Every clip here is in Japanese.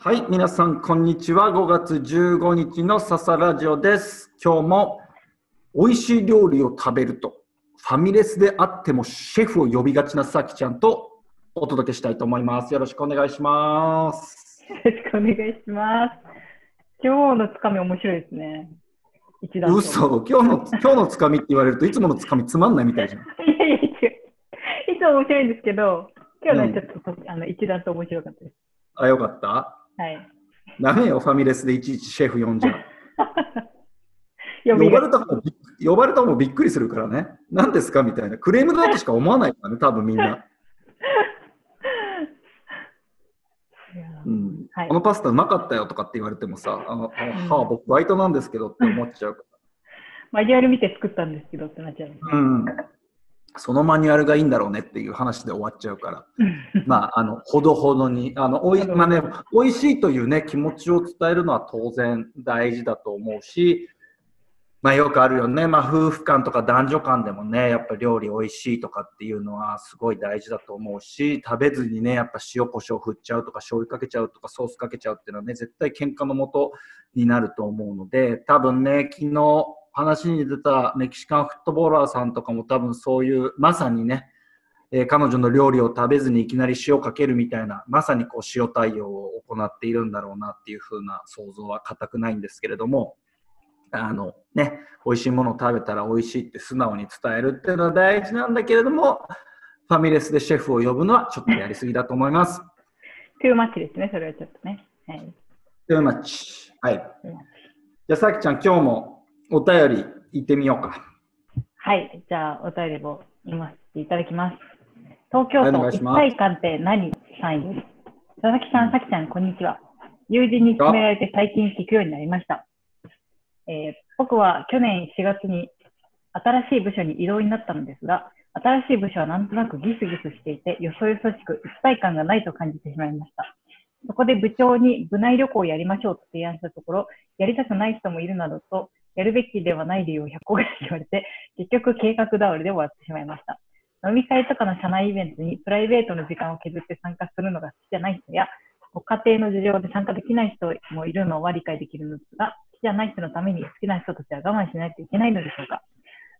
はい、皆さん、こんにちは。5月15日の笹ラジオです。今日も美味しい料理を食べると、ファミレスであってもシェフを呼びがちなさきちゃんとお届けしたいと思います。よろしくお願いします。よろしくお願いします。今日のつかみ面白いですね。一嘘、今日の今日のつかみって言われるといつものつかみつまんないみたいじゃん。いやいや。いつも面白いんですけど、今日のちょっと、あの一段と面白かったです。あ、よかった。はい。ダメよ、ファミレスでいちいちシェフ呼んじゃう。呼ばれた方もび呼ばれた方もびっくりするからね。何ですか？みたいな。クレームだとしか思わないからね、多分みんな。うんはいこのパスタうまかったよとかって言われてもさ、あのあはあ、僕バイトなんですけどって思っちゃうか マニュアル見て作ったんですけどってなっちゃう。ら。うん。そのマニュアルがいいんだろうねっていう話で終わっちゃうから。まあ、あの、ほどほどに、あの、おい、まあね、美味しいというね、気持ちを伝えるのは当然大事だと思うし、まあよくあるよね。まあ夫婦間とか男女間でもね、やっぱ料理美味しいとかっていうのはすごい大事だと思うし、食べずにね、やっぱ塩コショウ振っちゃうとか醤油かけちゃうとかソースかけちゃうっていうのはね、絶対喧嘩のもとになると思うので、多分ね、昨日話に出たメキシカンフットボーラーさんとかも多分そういう、まさにね、えー彼女の料理を食べずにいきなり塩かけるみたいな、まさにこう塩対応を行っているんだろうなっていう風な想像は固くないんですけれども、あのね、美味しいものを食べたら美味しいって素直に伝えるっていうのは大事なんだけれども、ファミレスでシェフを呼ぶのはちょっとやりすぎだと思います。トゥーマッチですね、それはちょっとね。はい。too much。はい。じゃあ、さきちゃん、今日もお便り行ってみようか。はい。じゃあ、お便りを読ませていただきます。東京都一体館って何さんより。佐々木さん、さきちゃん、こんにちは。友人に勧められて最近聞くようになりました。えー僕は去年4月に新しい部署に異動になったのですが、新しい部署はなんとなくギスギスしていて、よそよそしく一体感がないと感じてしまいました。そこで部長に部内旅行をやりましょうと提案したところ、やりたくない人もいるなどと、やるべきではない理由を100個ぐらい言われて、結局計画倒れで終わってしまいました。飲み会とかの社内イベントにプライベートの時間を削って参加するのが好きじゃない人や、ご家庭の事情で参加できない人もいるのは理解できるのですが、好きじゃない人のために好きな人としては我慢しないといけないのでしょうか。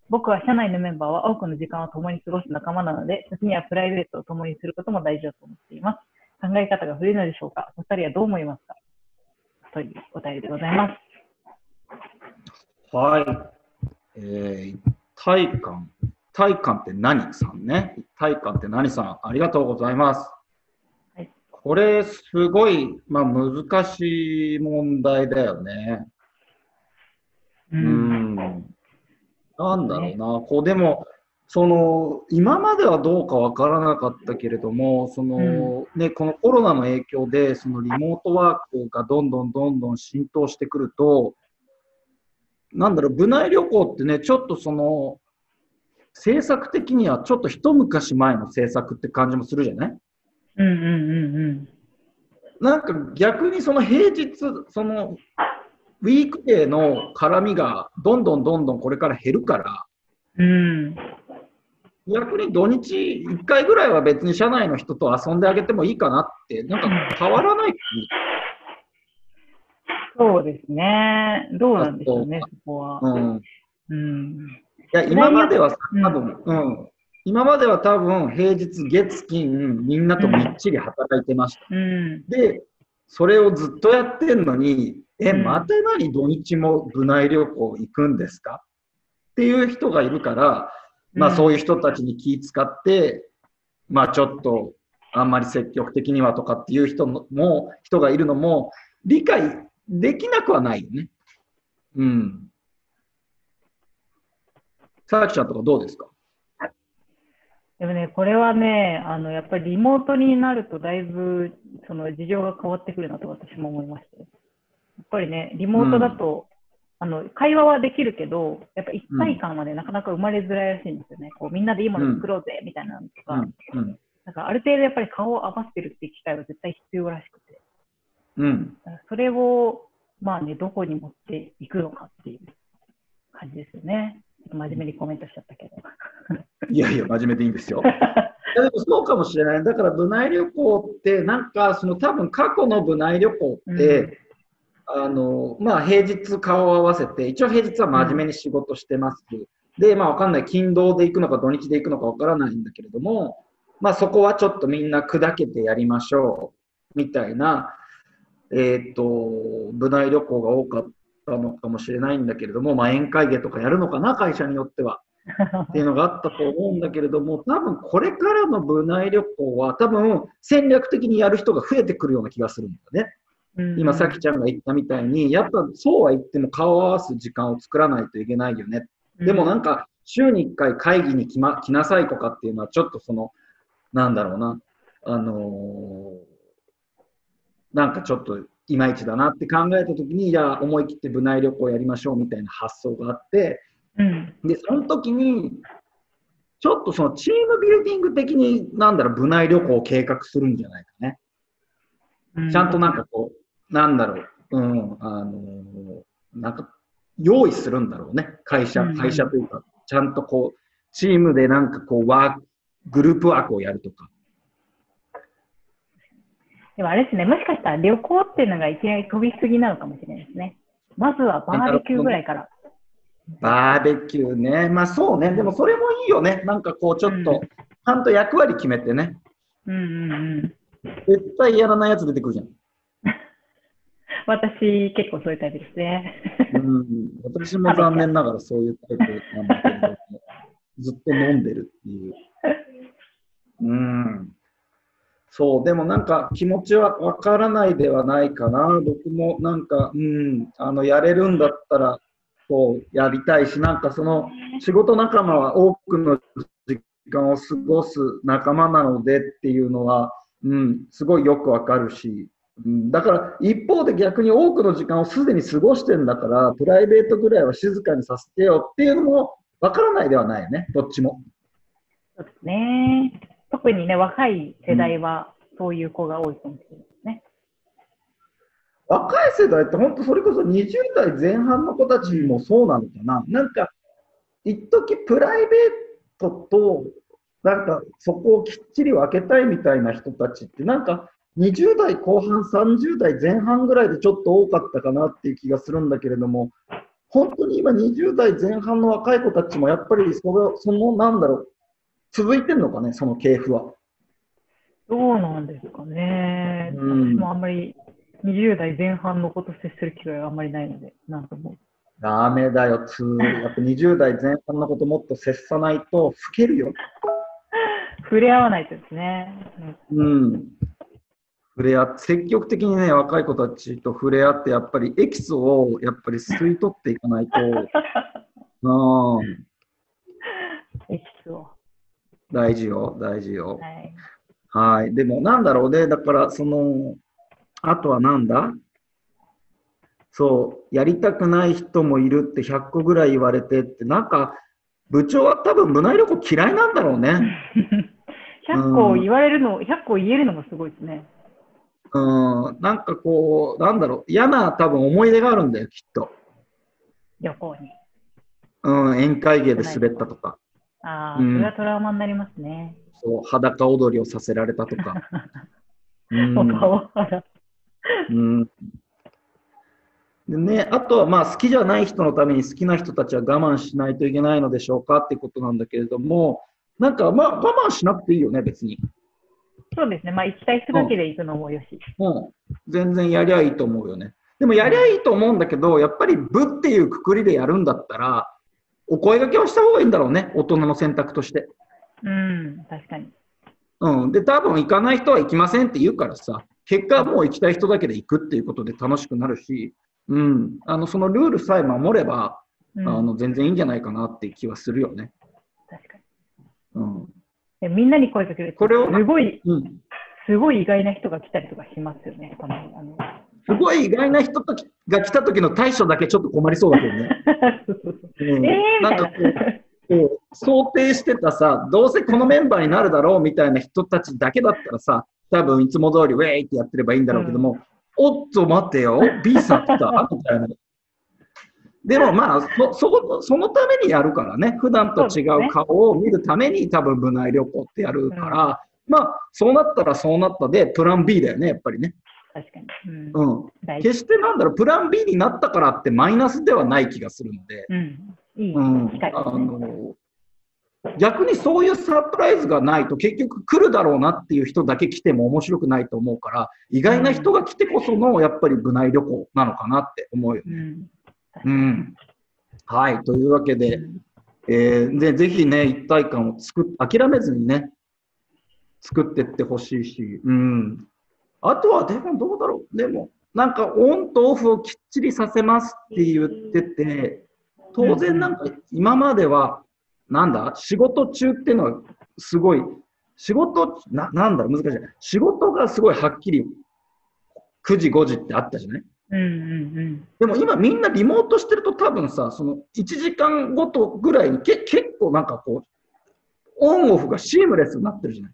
僕は社内のメンバーは多くの時間を共に過ごす仲間なので、時にはプライベートを共にすることも大事だと思っています。考え方が古いのでしょうか？お二人はどう思いますか？というお便りでございます。はい。えー、体感。体感って何さんね？体感って何さん？ありがとうございます。はいこれ、すごい、まあ、難しい問題だよね。うう。ん。なんだろうな。こう、でも、その、今まではどうかわからなかったけれども、その、ね、このコロナの影響で、そのリモートワークがどんどんどんどん浸透してくると、なんだろう、部内旅行ってね、ちょっとその、政策的にはちょっと一昔前の政策って感じもするじゃない？うんうんうんうん。なんか逆にその平日、そのウィークデーの絡みがどんどんどんどんこれから減るから、うん。逆に土日1回ぐらいは別に社内の人と遊んであげてもいいかなって、なんか変わらないそうですね。どうなんでしょうね、あそこは。うん、いうん。や今まではうん多分、うん、今までは多分平日月金みんなとみっちり働いてました。うん。で、それをずっとやってんのに、え、うんまた何土日も部内旅行行くんですか？っていう人がいるから、まあそういう人たちに気使って、まあちょっとあんまり積極的にはとかっていう人のも、人がいるのも理解できなくはないよね。うん。さきちゃんとかどうですか？でもね、これはね、あの、やっぱりリモートになるとだいぶ、その事情が変わってくるなと私も思いましたよ。やっぱりね、リモートだと、あの、会話はできるけど、やっぱ一体感はね、なかなか生まれづらいらしいんですよね。こう、みんなでいいもの作ろうぜ、みたいなのとか、うん。うん。なんかある程度やっぱり顔を合わせてるっていう機会は絶対必要らしくて。うん。それを、まあね、どこに持っていくのかっていう感じですよね。真面目にコメントしちゃったけど。いやいや、真面目でいいんですよ。や でもそうかもしれない。だから部内旅行って、なんかその多分過去の部内旅行って、うん、あのまあ、平日顔を合わせて、一応平日は真面目に仕事してます。うん、で、まあわかんない。勤労で行くのか土日で行くのかわからないんだけれども、まあそこはちょっとみんな砕けてやりましょう。みたいな、えっ、ー、と、部内旅行が多かったのかもしれないんだけれども、まあ宴会芸とかやるのかな、会社によっては。っていうのがあったと思うんだけれども、多分これからの部内旅行は、多分戦略的にやる人が増えてくるような気がするんだね。今、さきちゃんが言ったみたいに、やっぱそうは言っても顔を合わす時間を作らないといけないよね。でもなんか、週に1回会議に来,、ま、来なさいとかっていうのは、ちょっとその、なんだろうな、あのー、なんかちょっといまいちだなって考えたときに、じゃあ思い切って部内旅行やりましょうみたいな発想があって、うん、で、その時に、ちょっとそのチームビルディング的に、なんだろう、部内旅行を計画するんじゃないかね。ちゃんとなんかこう、なんだろう、うん、あのー、なんか、用意するんだろうね。会社、会社というか、ちゃんとこう、チームでなんかこう、ワーク、グループワークをやるとか。でもあれですね、もしかしたら旅行っていうのがいきなり飛びすぎなのかもしれないですね。まずはバーベキューぐらいから。バーベキューね。まあそうね。でもそれもいいよね。なんかこうちょっと、ちゃんと役割決めてね。うんうんうん。絶対やらないやつ出てくるじゃん。私、結構そういうタイプですね。うん、私も残念ながらそういうタイプなんだけど、ずっと飲んでるっていう。うん。そう、でもなんか気持ちはわからないではないかな。僕もなんか、うん、あの、やれるんだったら、こう、やりたいし、なんかその、仕事仲間は多くの時間を過ごす仲間なのでっていうのは、うん、すごいよくわかるし、うん、だから一方で逆に多くの時間をすでに過ごしてんだから、プライベートぐらいは静かにさせてよっていうのもわからないではないよね、どっちも。そうですね。特にね、若い世代はそういう子が多いかもしれないですね。うん、若い世代って本当それこそ20代前半の子たちもそうなのかな。なんか、一時プライベートと、なんかそこをきっちり分けたいみたいな人たちって、なんか20代後半、30代前半ぐらいでちょっと多かったかなっていう気がするんだけれども、本当に今20代前半の若い子たちもやっぱりその、そのなんだろう、続いてんのかね、その系譜は。どうなんですかね。うん、私もあんまり20代前半の子と接する機会があんまりないので、なんとも。ダメだよ、つやっぱ20代前半のこともっと接さないと老けるよ。触れ合わないとですね。うん。触れ合って、積極的にね、若い子たちと触れ合って、やっぱりエキスをやっぱり吸い取っていかないと。うん。エキスを。大事よ、大事よ。はい。はい。でも、なんだろうね。だから、その、あとはなんだ？そう、やりたくない人もいるって100個ぐらい言われてって、なんか、部長は多分、部内旅行嫌いなんだろうね。100個言われるの、うん、100個言えるのもすごいですね。うん、なんかこう、なんだろう、嫌な多分思い出があるんだよ、きっと。旅行に。うん、宴会芸で滑ったとか。ああ、それはトラウマになりますね。そう、裸踊りをさせられたとか。うん。うんでね、あとはまあ好きじゃない人のために好きな人たちは我慢しないといけないのでしょうかってことなんだけれども、なんかまあ我慢しなくていいよね、別に。そうですね。まあ、行きたい人だけで行くのもよし。うん。全然やりゃいいと思うよね。でもやりゃいいと思うんだけど、やっぱり部っていうくくりでやるんだったら、お声掛けをした方がいいんだろうね。大人の選択として。うん、確かに。うん。で、多分行かない人は行きませんって言うからさ、結果はもう行きたい人だけで行くっていうことで楽しくなるし、うん。あの、そのルールさえ守れば、うん、あの全然いいんじゃないかなって気はするよね。確かに。うん。みんなに声かけるこれをすごい、うん、すごい意外な人が来たりとかしますよね、たまに。あのすごい意外な人が来た時の対処だけちょっと困りそうだけどね。うん、えー、なんかこうこう想定してたさ、どうせこのメンバーになるだろうみたいな人たちだけだったらさ、多分いつも通りウェイってやってればいいんだろうけども、うん、おっと待ってよ、B さん来たみたいな。でもまあそそ、そのためにやるからね、普段と違う顔を見るために多分部内旅行ってやるから、うん、まあそうなったらそうなったで、プラン B だよね、やっぱりね。確かに。うん。うん、決してなんだろう、プラン B になったからってマイナスではない気がするので。うん。いい、うん、あの逆にそういうサプライズがないと結局来るだろうなっていう人だけ来ても面白くないと思うから意外な人が来てこそのやっぱり部内旅行なのかなって思うよね。うん、うん、はいというわけで,、えー、でぜひね一体感を作っ諦めずにね作ってってほしいし、うん、あとはでもどうだろう。でもなんかオンとオフをきっちりさせますって言ってて当然なんか今まではなんだ仕事中っていうのはすごい、仕事、ななんだろう、難しい。仕事がすごいはっきり9時、5時ってあったじゃない？うんうんうん、でも今みんなリモートしてると多分さ、その1時間ごとぐらいにけ結構なんかこう、オンオフがシームレスになってるじゃない？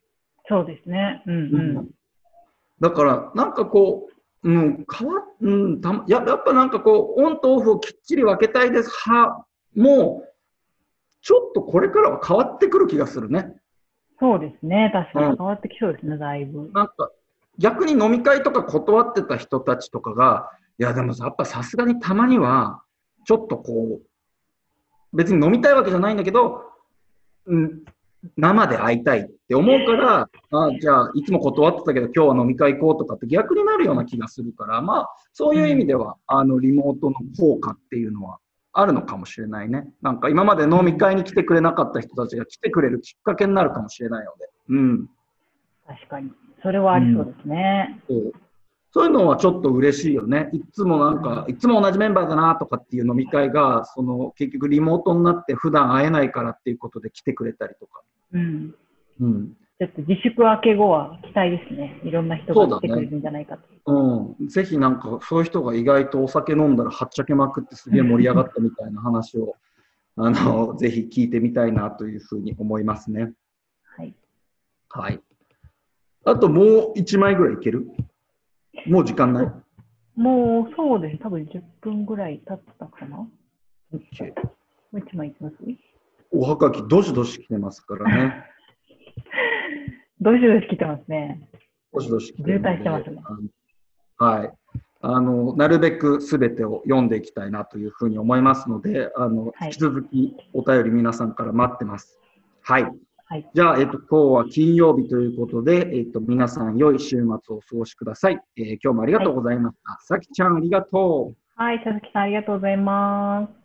そうですね。うん、うん、だからなんかこう、うん、変わうんたややっぱなんかこう、オンとオフをきっちり分けたいです派も、ちょっとこれからは変わってくる気がするね。そうですね。確かに変わってきそうですね、うん、だいぶ。なんか、逆に飲み会とか断ってた人たちとかが、いや、でもさ、やっぱさすがにたまには、ちょっとこう、別に飲みたいわけじゃないんだけど、うん、生で会いたいって思うから、あじゃあ、いつも断ってたけど、今日は飲み会行こうとかって逆になるような気がするから、まあ、そういう意味では、うん、あの、リモートの効果っていうのはあるのかもしれないね。なんか今まで飲み会に来てくれなかった人たちが来てくれるきっかけになるかもしれないので。うん。確かに。それはありそうですね。うん、そういうのはちょっと嬉しいよね。いつもなんか、いつも同じメンバーだなとかっていう飲み会が、その結局リモートになって普段会えないからっていうことで来てくれたりとか。うん。うん。ちょっと自粛明け後は期待ですね。いろんな人が来てくれるんじゃないかと。ううん。ぜひなんか、そういう人が意外とお酒飲んだらはっちゃけまくってすげえ盛り上がったみたいな話を、あの、ぜひ聞いてみたいなというふうに思いますね。はい。はい。あともう1枚ぐらいいける？もう時間ない？もうそうですね。多分10分ぐらい経ったかな。OK。もう1枚いきます？おはがき、どしどし来てますからね。どしどし来てますね。どしどし渋滞してますね。はい。あの、なるべくすべてを読んでいきたいなというふうに思いますので、あの、はい、引き続きお便り皆さんから待ってます。はい。はい、じゃあ、えっと、今日は金曜日ということで、えっと、皆さん良い週末をお過ごしください。えー、今日もありがとうございました。はい、さきちゃん、ありがとう。はい、さきさん、ありがとうございます。